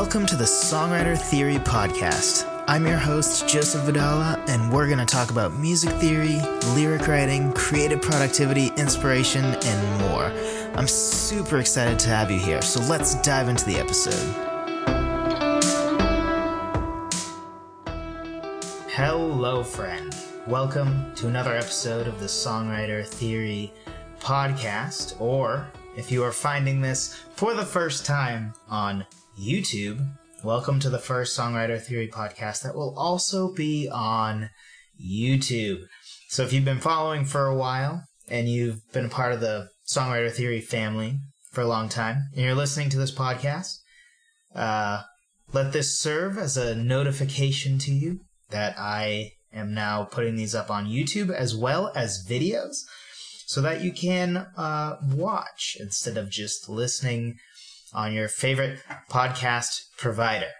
Welcome to the Songwriter Theory Podcast. I'm your host, Joseph Vidala, and we're going to talk about music theory, lyric writing, creative productivity, inspiration, and more. I'm super excited to have you here, so let's dive into the episode. Hello, friend. Welcome to another episode of the Songwriter Theory Podcast, or if you are finding this for the first time on YouTube, welcome to the first Songwriter Theory podcast that will also be on YouTube. So if you've been following for a while and you've been a part of the Songwriter Theory family for a long time and you're listening to this podcast, uh, let this serve as a notification to you that I am now putting these up on YouTube as well as videos so that you can uh, watch instead of just listening on your favorite podcast provider.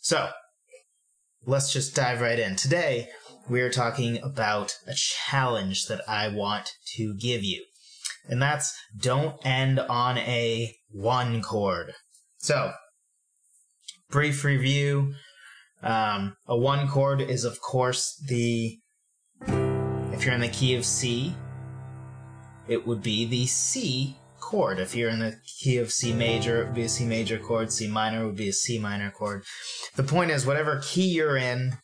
So, let's just dive right in. Today, we're talking about a challenge that I want to give you. And that's don't end on a one chord. So, brief review. Um, a one chord is, of course, the. If you're in the key of C, it would be the C chord. If you're in the key of C major, it would be a C major chord. C minor would be a C minor chord. The point is, whatever key you're in,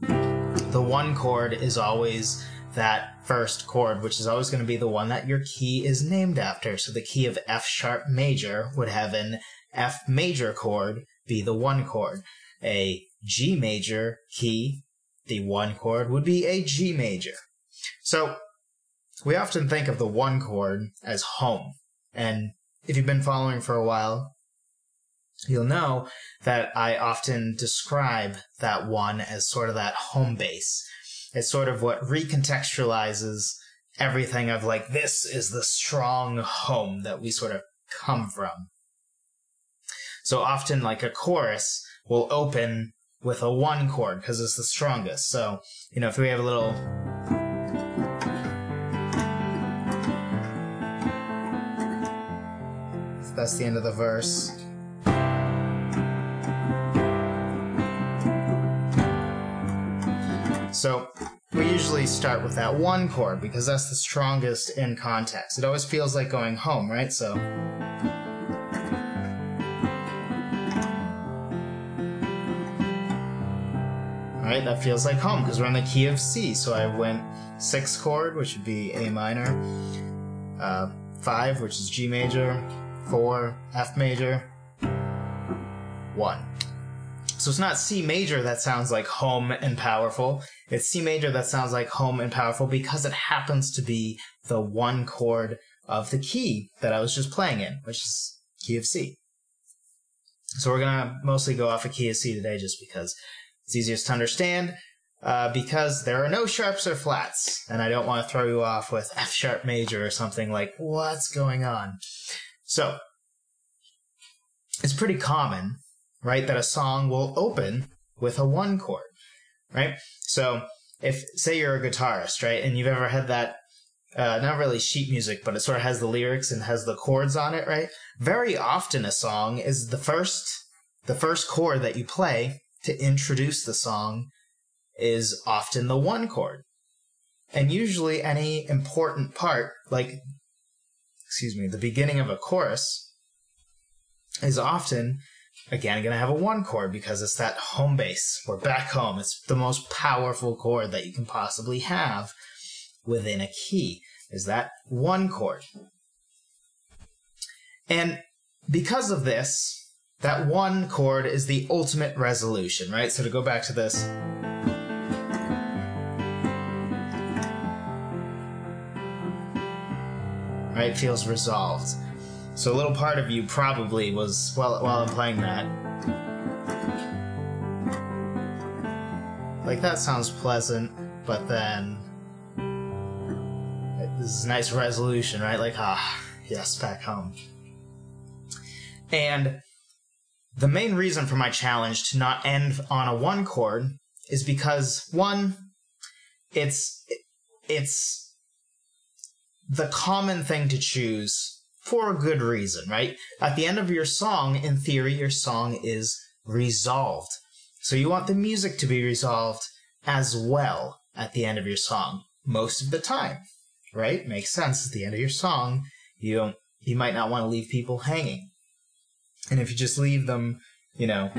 the one chord is always that first chord, which is always going to be the one that your key is named after. So the key of F sharp major would have an F major chord be the one chord. A G major key, the one chord, would be a G major. So we often think of the one chord as home. And if you've been following for a while, you'll know that I often describe that one as sort of that home base. It's sort of what recontextualizes everything of like, this is the strong home that we sort of come from. So often, like a chorus will open with a one chord because it's the strongest. So, you know, if we have a little That's the end of the verse. So we usually start with that one chord because that's the strongest in context. It always feels like going home, right? So. Right, that feels like home because we're in the key of C. So I went six chord, which would be A minor, uh, five, which is G major, four, F major, one. So it's not C major that sounds like home and powerful. It's C major that sounds like home and powerful because it happens to be the one chord of the key that I was just playing in, which is key of C. So we're gonna mostly go off a of key of C today just because it's easiest to understand. Uh, because there are no sharps or flats, and I don't want to throw you off with F sharp major or something like, what's going on? So, it's pretty common, right, that a song will open with a one chord, right? So, if, say you're a guitarist, right, and you've ever had that, uh, not really sheet music, but it sort of has the lyrics and has the chords on it, right? Very often a song is the first, the first chord that you play to introduce the song is often the one chord. And usually any important part, like excuse me, the beginning of a chorus is often again going to have a one chord because it's that home base. We're back home. It's the most powerful chord that you can possibly have within a key is that one chord. And because of this, that one chord is the ultimate resolution, right? So to go back to this right? Feels resolved. So a little part of you probably was while while I'm playing that. Like that sounds pleasant, but then this is nice resolution, right? Like ah, yes, back home. And the main reason for my challenge to not end on a one chord is because one, it's it's the common thing to choose for a good reason, right? At the end of your song, in theory, your song is resolved. So you want the music to be resolved as well at the end of your song most of the time, right? Makes sense. At the end of your song, you don't, you might not want to leave people hanging. And if you just leave them, you know,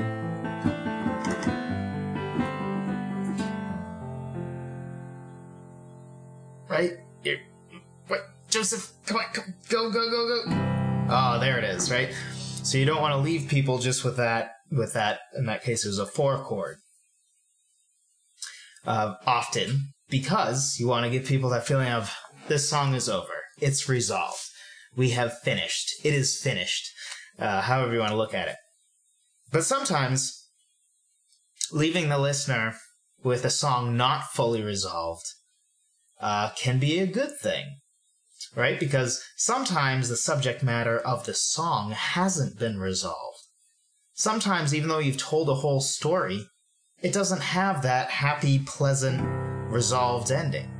Joseph? Come on, come, go, go, go, go. Oh, there it is, right? So you don't want to leave people just with that. With that, in that case, it was a four chord. Uh, often because you want to give people that feeling of this song is over, it's resolved, we have finished, it is finished. Uh, however you want to look at it. But sometimes leaving the listener with a song not fully resolved uh, can be a good thing, right? Because sometimes the subject matter of the song hasn't been resolved. Sometimes, even though you've told a whole story, it doesn't have that happy, pleasant, resolved ending,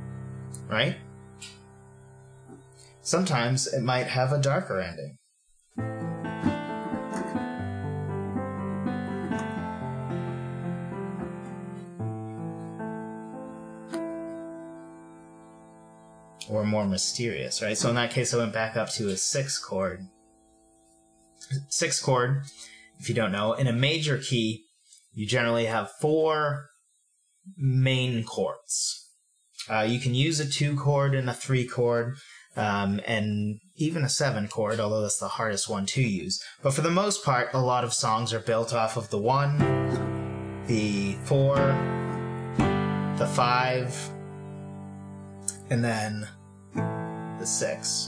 right? Sometimes it might have a darker ending. Or more mysterious, right? So in that case, I went back up to a six chord. Six chord, if you don't know, in a major key, you generally have four main chords. Uh, you can use a two chord and a three chord, um, and even a seven chord, although that's the hardest one to use. But for the most part, a lot of songs are built off of the one, the four, the five, and then the six.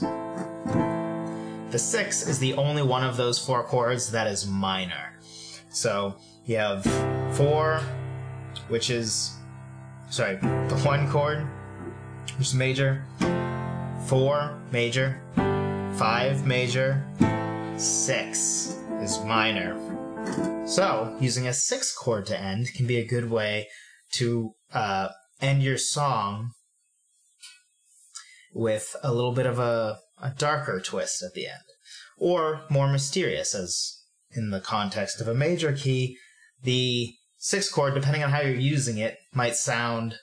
The six is the only one of those four chords that is minor. So you have four, which is, sorry, the one chord, which is major, four, major, five, major, six is minor. So, using a six chord to end can be a good way to uh, end your song with a little bit of a, a darker twist at the end, or more mysterious, as in the context of a major key, the sixth chord, depending on how you're using it, might sound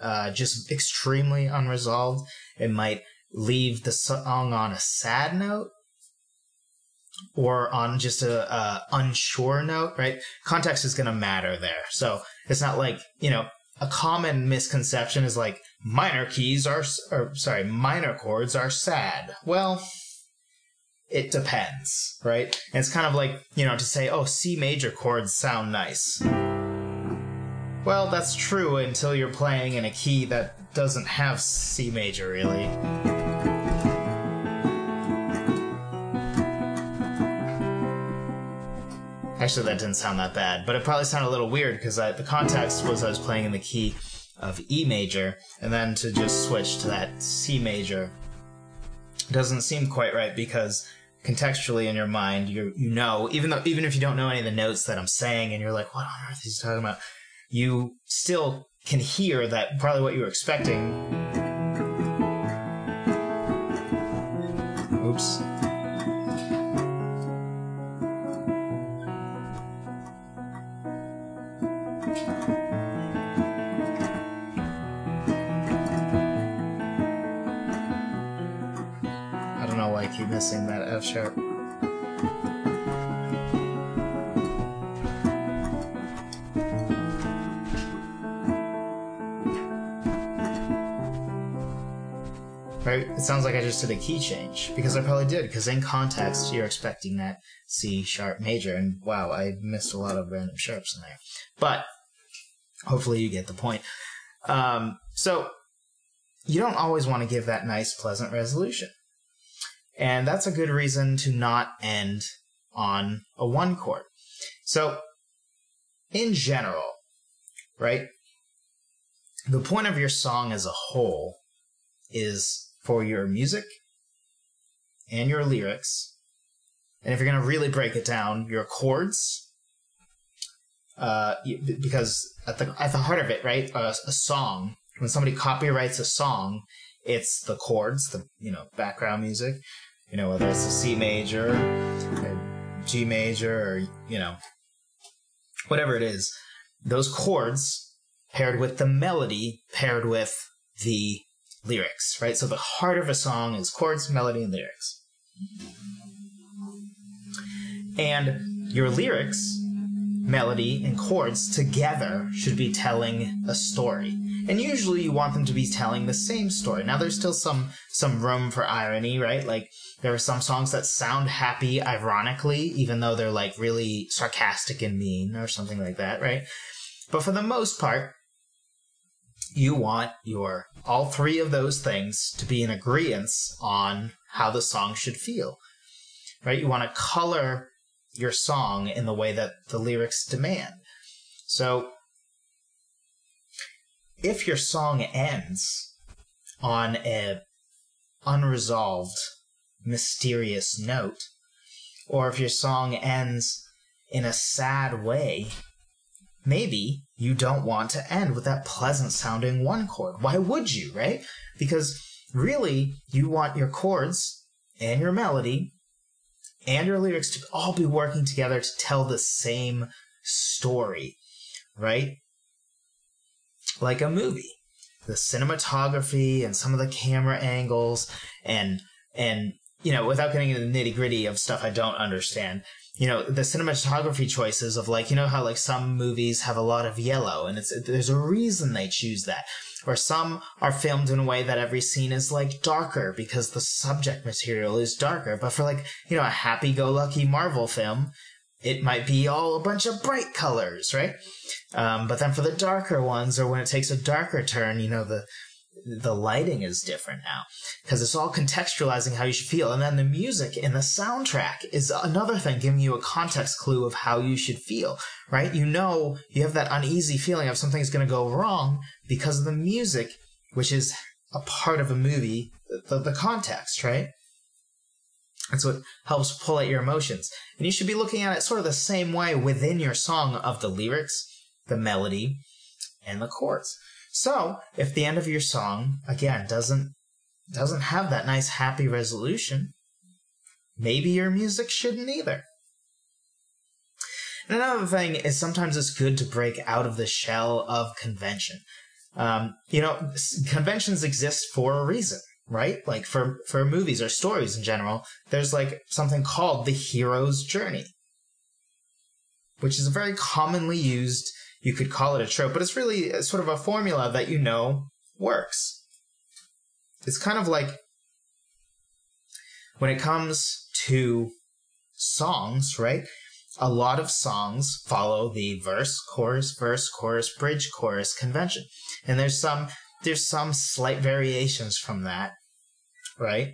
uh, just extremely unresolved. It might leave the song on a sad note or on just a, a unsure note, right? Context is going to matter there. So it's not like, you know, a common misconception is like minor keys are, or sorry, minor chords are sad. Well, it depends, right? And it's kind of like, you know, to say, oh, C major chords sound nice. Well, that's true until you're playing in a key that doesn't have C major, really. Actually, that didn't sound that bad, but it probably sounded a little weird because the context was I was playing in the key of E major, and then to just switch to that C major doesn't seem quite right because contextually in your mind you you know even though even if you don't know any of the notes that I'm saying and you're like what on earth is he talking about? You still can hear that probably what you were expecting. Oops Did a key change because I probably did. Because in context, you're expecting that C sharp major, and wow, I missed a lot of random sharps in there. But hopefully, you get the point. Um, so you don't always want to give that nice, pleasant resolution. And that's a good reason to not end on a one chord. So, in general, right, the point of your song as a whole is for your music and your lyrics. And if you're going to really break it down, your chords, uh, because at the at the heart of it, right, a, a song. When somebody copyrights a song, it's the chords, the you know background music, you know, whether it's a C major, G major, or, you know, whatever it is, those chords paired with the melody, paired with the lyrics, right? So the heart of a song is chords, melody, and lyrics. And your lyrics, melody, and chords together should be telling a story. And usually you want them to be telling the same story. Now there's still some some room for irony, right? Like there are some songs that sound happy ironically, even though they're like really sarcastic and mean or something like that, right? But for the most part, you want your all three of those things to be in agreement on how the song should feel. Right? You want to color your song in the way that the lyrics demand. So if your song ends on a unresolved mysterious note or if your song ends in a sad way maybe you don't want to end with that pleasant sounding one chord. Why would you, right? Because really, you want your chords and your melody and your lyrics to all be working together to tell the same story, right? Like a movie. The cinematography and some of the camera angles and and you know, without getting into the nitty gritty of stuff I don't understand, you know the cinematography choices of like you know how like some movies have a lot of yellow and it's there's a reason they choose that. Or some are filmed in a way that every scene is like darker because the subject material is darker. But for like you know a happy-go-lucky marvel film it might be all a bunch of bright colors right? Um, but then for the darker ones or when it takes a darker turn you know the the lighting is different now because it's all contextualizing how you should feel. And then the music in the soundtrack is another thing, giving you a context clue of how you should feel, right? You know, you have that uneasy feeling of something's going to go wrong because of the music, which is a part of a movie, the, the context, right? That's what helps pull at your emotions. And you should be looking at it sort of the same way within your song of the lyrics, the melody, and the chords. So, if the end of your song again doesn't doesn't have that nice happy resolution, maybe your music shouldn't either. And another thing is sometimes it's good to break out of the shell of convention. Um, you know, conventions exist for a reason, right? Like for for movies or stories in general, there's like something called the hero's journey, which is a very commonly used you could call it a trope, but it's really sort of a formula that you know works. It's kind of like when it comes to songs, right? A lot of songs follow the verse, chorus, verse, chorus, bridge, chorus convention. And there's some there's some slight variations from that, right?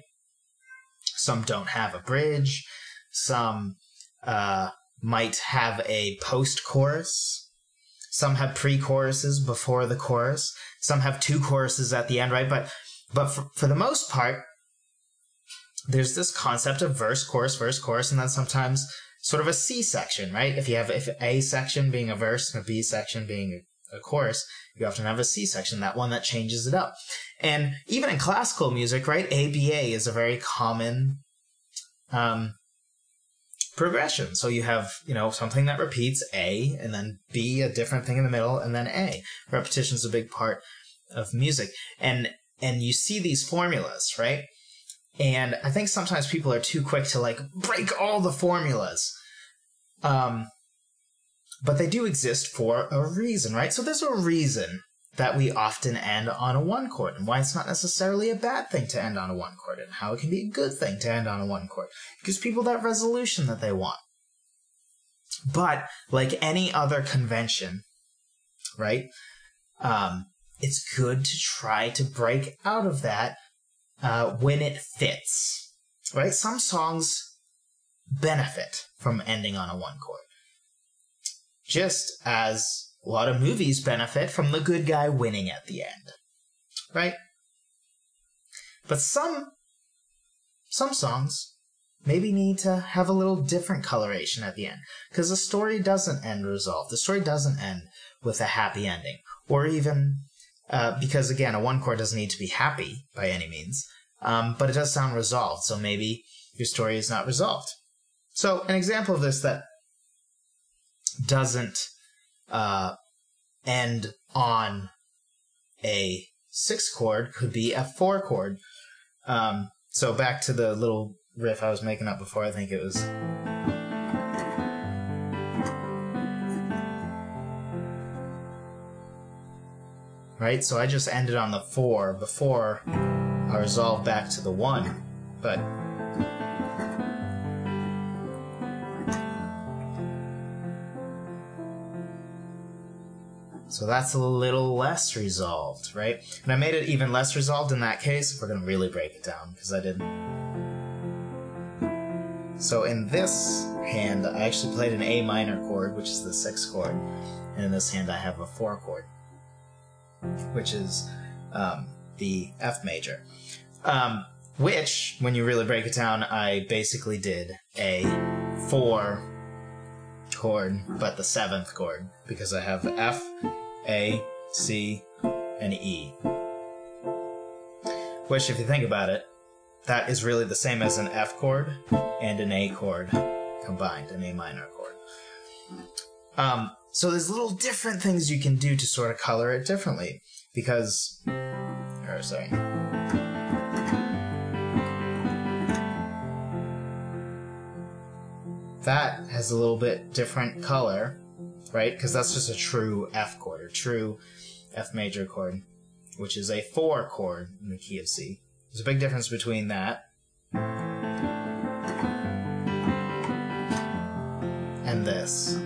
Some don't have a bridge, some uh, might have a post chorus, some have pre-choruses before the chorus. Some have two choruses at the end, right? But but for, for the most part, there's this concept of verse, chorus, verse, chorus, and then sometimes sort of a C section, right? If you have if A section being a verse and a B section being a, chorus, you often have a C section, that one that changes it up. And even in classical music, right, ABA is a very common um, progression. So you have, you know, something that repeats A and then B, a different thing in the middle, and then A. Repetition is a big part of music. And and you see these formulas, right? And I think sometimes people are too quick to like break all the formulas. Um but they do exist for a reason, right? So there's a reason that we often end on a one chord and why it's not necessarily a bad thing to end on a one chord and how it can be a good thing to end on a one chord. It gives people that resolution that they want. But like any other convention, right? Um, it's good to try to break out of that uh, when it fits, right? Some songs benefit from ending on a one chord, just as a lot of movies benefit from the good guy winning at the end. Right? But some some songs maybe need to have a little different coloration at the end because the story doesn't end resolved. The story doesn't end with a happy ending, or even uh, because again, a one chord doesn't need to be happy by any means, um, but it does sound resolved. So maybe your story is not resolved. So, an example of this that doesn't uh, end on a six chord could be a four chord. Um, so back to the little riff I was making up before. I think it was. Right, so I just ended on the four before I resolved back to the one, but So that's a little less resolved, right? And I made it even less resolved in that case we're going to really break it down, because I didn't. So in this hand, I actually played an A minor chord, which is the sixth chord, and in this hand I have a four chord, which is um, the F major. Um, which, when you really break it down, I basically did a four chord, but the seventh chord, because I have F, A, C, and E. Which, if you think about it, that is really the same as an F chord and an A chord combined, an A minor chord. Um, so there's little different things you can do to sort of color it differently, because, or sorry. that has a little bit different color, right? Because that's just a true F chord, a true F major chord, which is a 4 chord in the key of C. There's a big difference between that and this.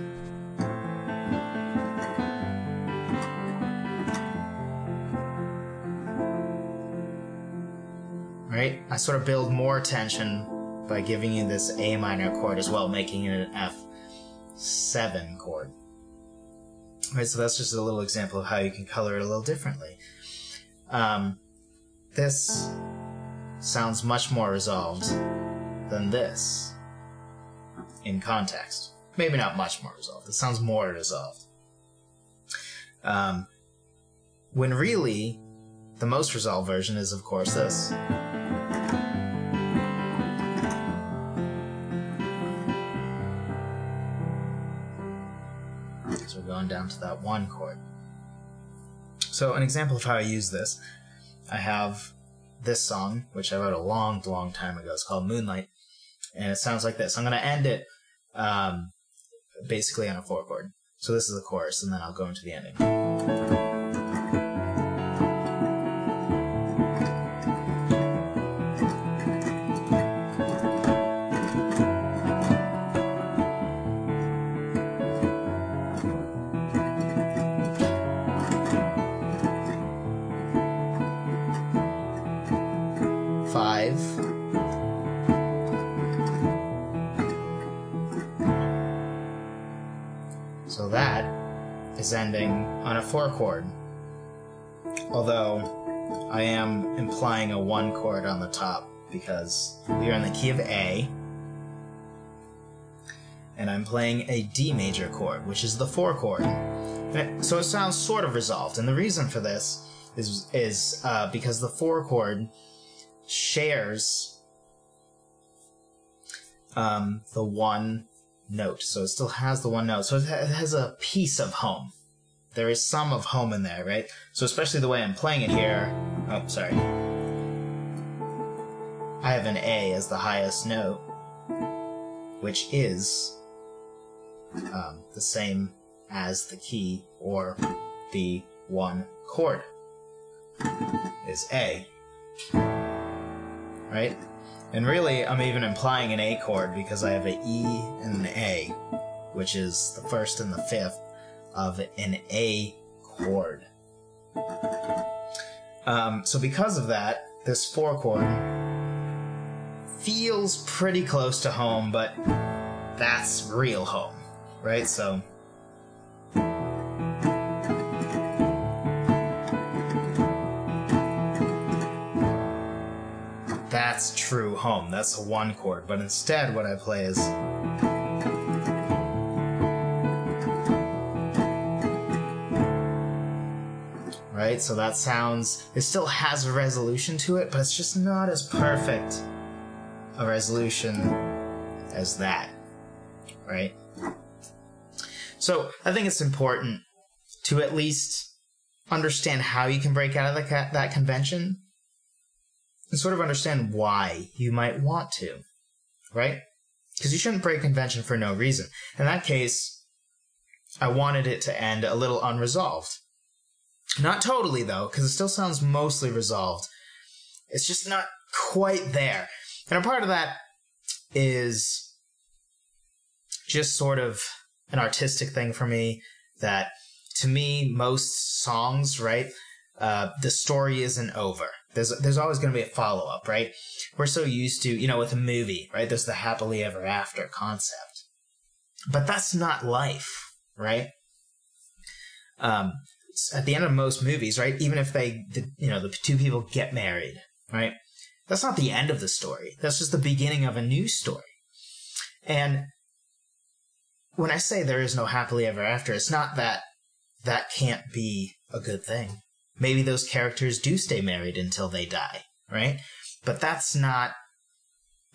Right? I sort of build more tension by giving you this A minor chord as well, making it an F7 chord. Right, so that's just a little example of how you can color it a little differently. Um, this sounds much more resolved than this in context. Maybe not much more resolved. It sounds more resolved. Um, when really, the most resolved version is, of course, this. Down to that one chord. So an example of how I use this, I have this song, which I wrote a long, long time ago. It's called Moonlight, and it sounds like this. I'm going to end it um, basically on a four chord. So this is the chorus, and then I'll go into the ending. On a four chord. Although I am implying a one chord on the top because we are in the key of A. And I'm playing a D major chord, which is the four chord. It, so it sounds sort of resolved. And the reason for this is, is uh, because the four chord shares um, the one note. So it still has the one note. So it has a piece of home. There is some of home in there, right? So especially the way I'm playing it here. Oh, sorry. I have an A as the highest note, which is um, the same as the key or the one chord is A right? And really, I'm even implying an A chord because I have an E and an A, which is the first and the fifth of an A chord. Um, so because of that, this four chord feels pretty close to home, but that's real home, right? So that's true home. That's a one chord. But instead, what I play is. Right? So that sounds. It still has a resolution to it, but it's just not as perfect a resolution as that, right? So I think it's important to at least understand how you can break out of the, that convention and sort of understand why you might want to, right? Because you shouldn't break convention for no reason. In that case, I wanted it to end a little unresolved. Not totally, though, because it still sounds mostly resolved. It's just not quite there. And a part of that is just sort of an artistic thing for me that to me, most songs, right? Uh, the story isn't over. There's there's always going to be a follow up, right? We're so used to, you know, with a movie, right? There's the happily ever after concept, but that's not life, right? Um, at the end of most movies, right? Even if they, the, you know, the two people get married, right? That's not the end of the story. That's just the beginning of a new story. And when I say there is no happily ever after, it's not that that can't be a good thing. Maybe those characters do stay married until they die, right? But that's not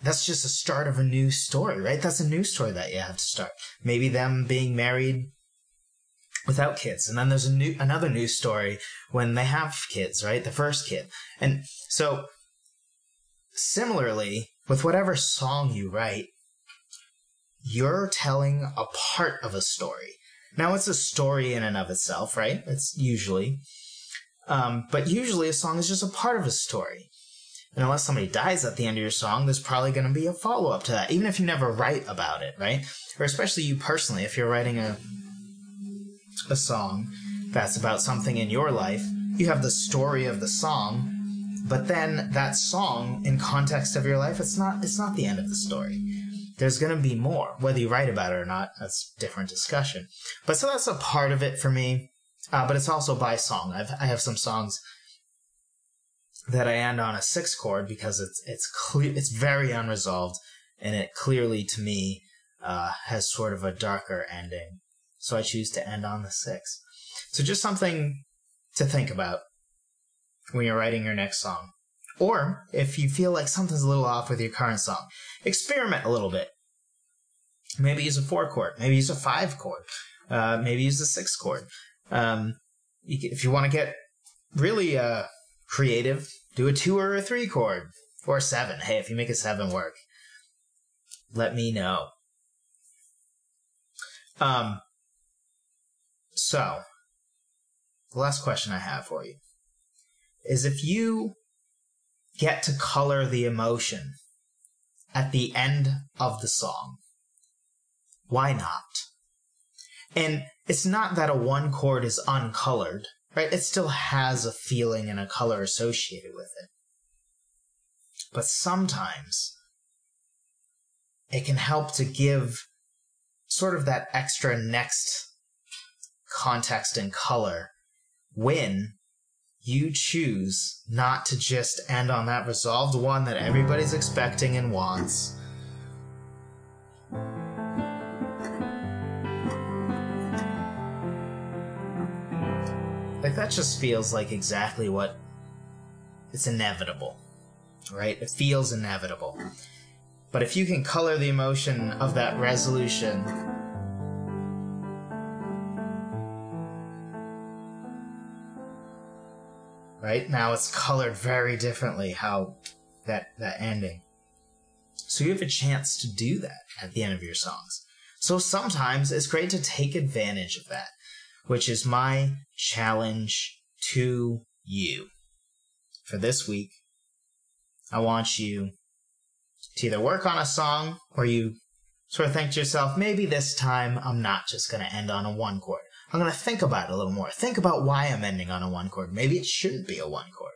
that's just a start of a new story, right? That's a new story that you have to start. Maybe them being married without kids, and then there's a new another news story when they have kids, right? The first kid. And so similarly, with whatever song you write, you're telling a part of a story. Now it's a story in and of itself, right? It's usually. Um, but usually a song is just a part of a story. And unless somebody dies at the end of your song, there's probably going to be a follow up to that, even if you never write about it, right? Or especially you personally, if you're writing a a song that's about something in your life, you have the story of the song, but then that song in context of your life, it's not it's not the end of the story there's going to be more. Whether you write about it or not, that's different discussion. But so that's a part of it for me. Uh, but it's also by song. I've, I have some songs that I end on a six chord because it's it's clear it's very unresolved and it clearly to me uh, has sort of a darker ending. So I choose to end on the six. So just something to think about when you're writing your next song. Or if you feel like something's a little off with your current song, experiment a little bit. Maybe use a four chord. Maybe use a five chord. Uh, maybe use a six chord. Um, if you want to get really uh, creative, do a two or a three chord or a seven. Hey, if you make a seven work, let me know. Um, so, the last question I have for you is if you get to color the emotion at the end of the song. Why not? And it's not that a one chord is uncolored, right? It still has a feeling and a color associated with it. But sometimes it can help to give sort of that extra next context and color when you choose not to just end on that resolved one that everybody's expecting and wants. Like, that just feels like exactly what. It's inevitable, right? It feels inevitable. But if you can color the emotion of that resolution right? Now it's colored very differently how that that ending. So you have a chance to do that at the end of your songs. So sometimes it's great to take advantage of that, which is my challenge to you. For this week, I want you to either work on a song or you sort of think to yourself, maybe this time I'm not just going to end on a one chord. I'm going to think about it a little more. Think about why I'm ending on a one chord. Maybe it shouldn't be a one chord.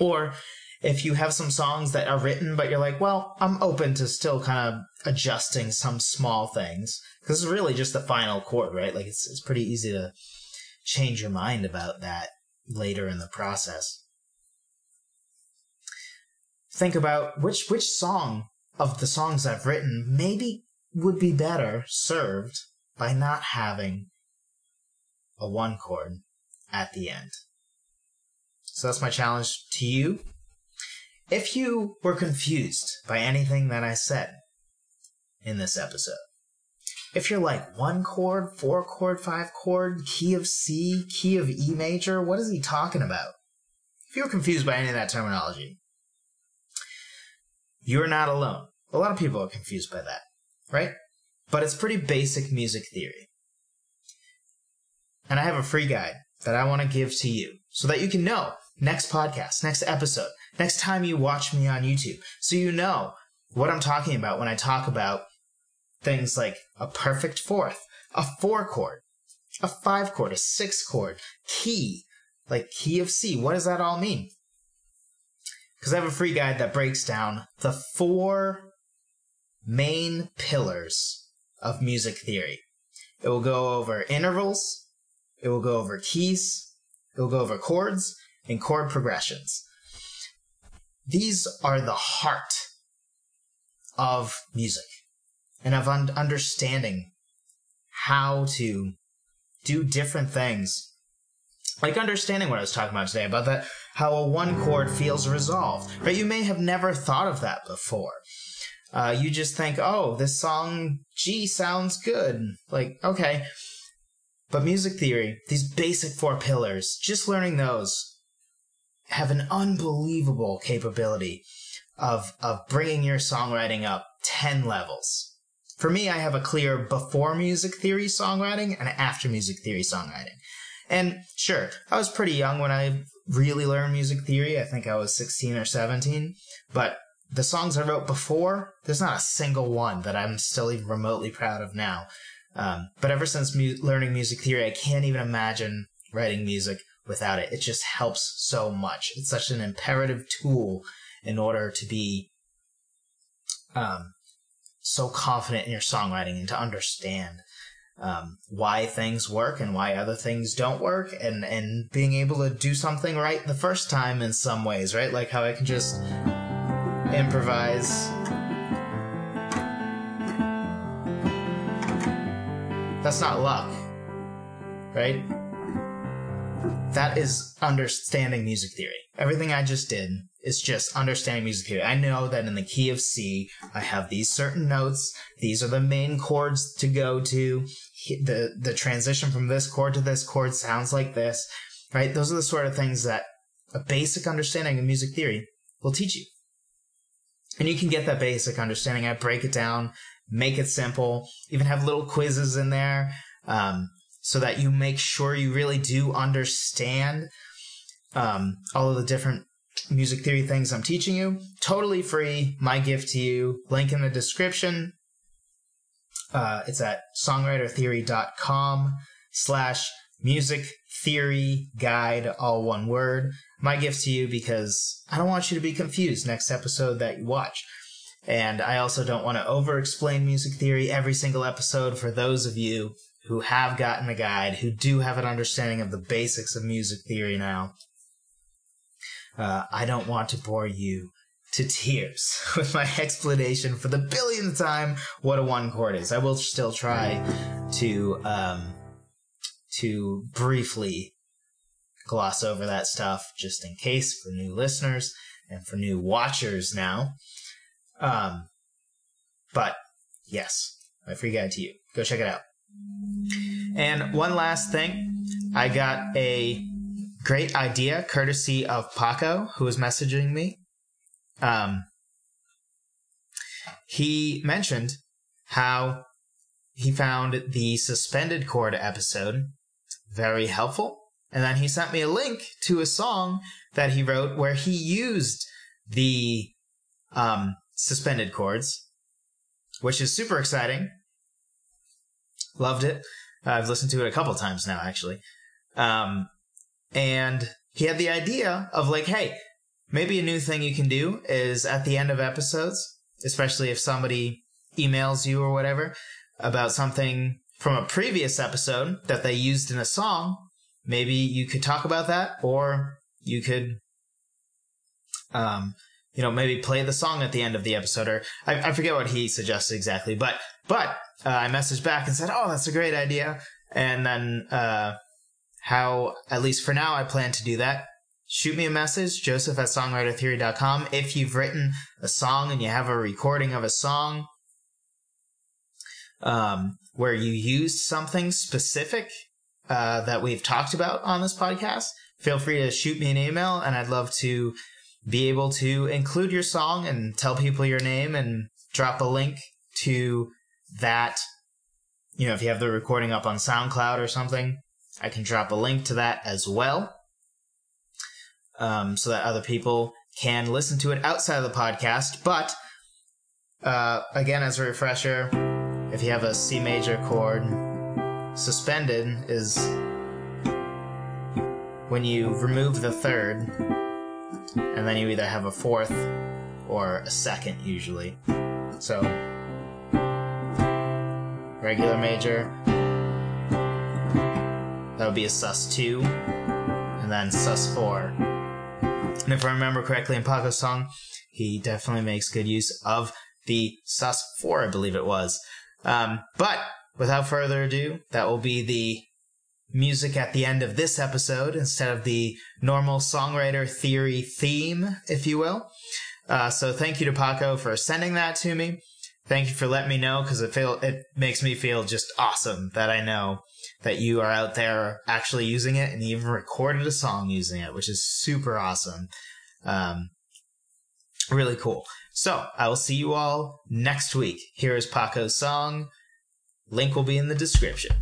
Or if you have some songs that are written, but you're like, well, I'm open to still kind of adjusting some small things. Because it's really just the final chord, right? Like it's, it's pretty easy to change your mind about that later in the process. Think about which, which song of the songs I've written maybe would be better served by not having a one chord at the end. So that's my challenge to you. If you were confused by anything that I said in this episode, if you're like one chord, four chord, five chord, key of C, key of E major, what is he talking about? If you're confused by any of that terminology, you're not alone. A lot of people are confused by that, right? But it's pretty basic music theory. And I have a free guide that I want to give to you so that you can know next podcast, next episode, next time you watch me on YouTube, so you know what I'm talking about when I talk about things like a perfect fourth, a four chord, a five chord, a six chord, key, like key of C. What does that all mean? Because I have a free guide that breaks down the four main pillars of music theory. It will go over intervals, it will go over keys, it will go over chords, and chord progressions. These are the heart of music and of un- understanding how to do different things. Like understanding what I was talking about today about that, how a one chord feels resolved, right? You may have never thought of that before. Uh, you just think, oh, this song G sounds good. Like, okay. But music theory, these basic four pillars, just learning those have an unbelievable capability of of bringing your songwriting up 10 levels. For me, I have a clear before music theory songwriting and after music theory songwriting. And sure, I was pretty young when I really learned music theory. I think I was 16 or 17, but the songs I wrote before, there's not a single one that I'm still even remotely proud of now. Um, but ever since mu- learning music theory, I can't even imagine writing music without it. It just helps so much. It's such an imperative tool in order to be um, so confident in your songwriting and to understand um, why things work and why other things don't work and, and being able to do something right the first time in some ways, right? Like how I can just improvise. That's not luck, right? that is understanding music theory. Everything I just did is just understanding music theory. I know that in the key of C, I have these certain notes. These are the main chords to go to. The, the transition from this chord to this chord sounds like this, right? Those are the sort of things that a basic understanding of music theory will teach you. And you can get that basic understanding. I break it down, make it simple, even have little quizzes in there. Um, so that you make sure you really do understand um, all of the different music theory things I'm teaching you. Totally free. My gift to you. Link in the description. Uh, it's at songwritertheory.com slash music theory guide, all one word. My gift to you because I don't want you to be confused next episode that you watch. And I also don't want to over explain music theory every single episode for those of you who have gotten a guide, who do have an understanding of the basics of music theory now. Uh, I don't want to bore you to tears with my explanation for the billionth time what a one chord is. I will still try to um, to briefly gloss over that stuff just in case for new listeners and for new watchers now. Um, but yes, my free guide to you. Go check it out. And one last thing, I got a great idea courtesy of Paco, who was messaging me. Um, he mentioned how he found the suspended chord episode very helpful. And then he sent me a link to a song that he wrote where he used the um, suspended chords, which is super exciting Loved it. I've listened to it a couple times now, actually. Um, and he had the idea of like, hey, maybe a new thing you can do is at the end of episodes, especially if somebody emails you or whatever about something from a previous episode that they used in a song, maybe you could talk about that or you could, um, you know, maybe play the song at the end of the episode or I, I forget what he suggested exactly, but, but uh, I messaged back and said, "Oh, that's a great idea." And then uh, how, at least for now, I plan to do that. shoot me a message, joseph at songwritertheory.com. If you've written a song and you have a recording of a song um, where you used something specific uh, that we've talked about on this podcast, feel free to shoot me an email and I'd love to be able to include your song and tell people your name and drop a link to that. You know, if you have the recording up on SoundCloud or something, I can drop a link to that as well. Um, so that other people can listen to it outside of the podcast. But, uh, again, as a refresher, if you have a C major chord, suspended is when you remove the third, and then you either have a fourth or a second usually. So, regular major, that would be a sus2, and then sus4. And if I remember correctly in Paco's song, he definitely makes good use of the sus4, I believe it was. Um, but without further ado, that will be the music at the end of this episode instead of the normal songwriter theory theme, if you will. Uh, so thank you to Paco for sending that to me. Thank you for letting me know because it feel it makes me feel just awesome that I know that you are out there actually using it and even recorded a song using it, which is super awesome. Um, really cool. So I will see you all next week. Here is Paco's song. Link will be in the description.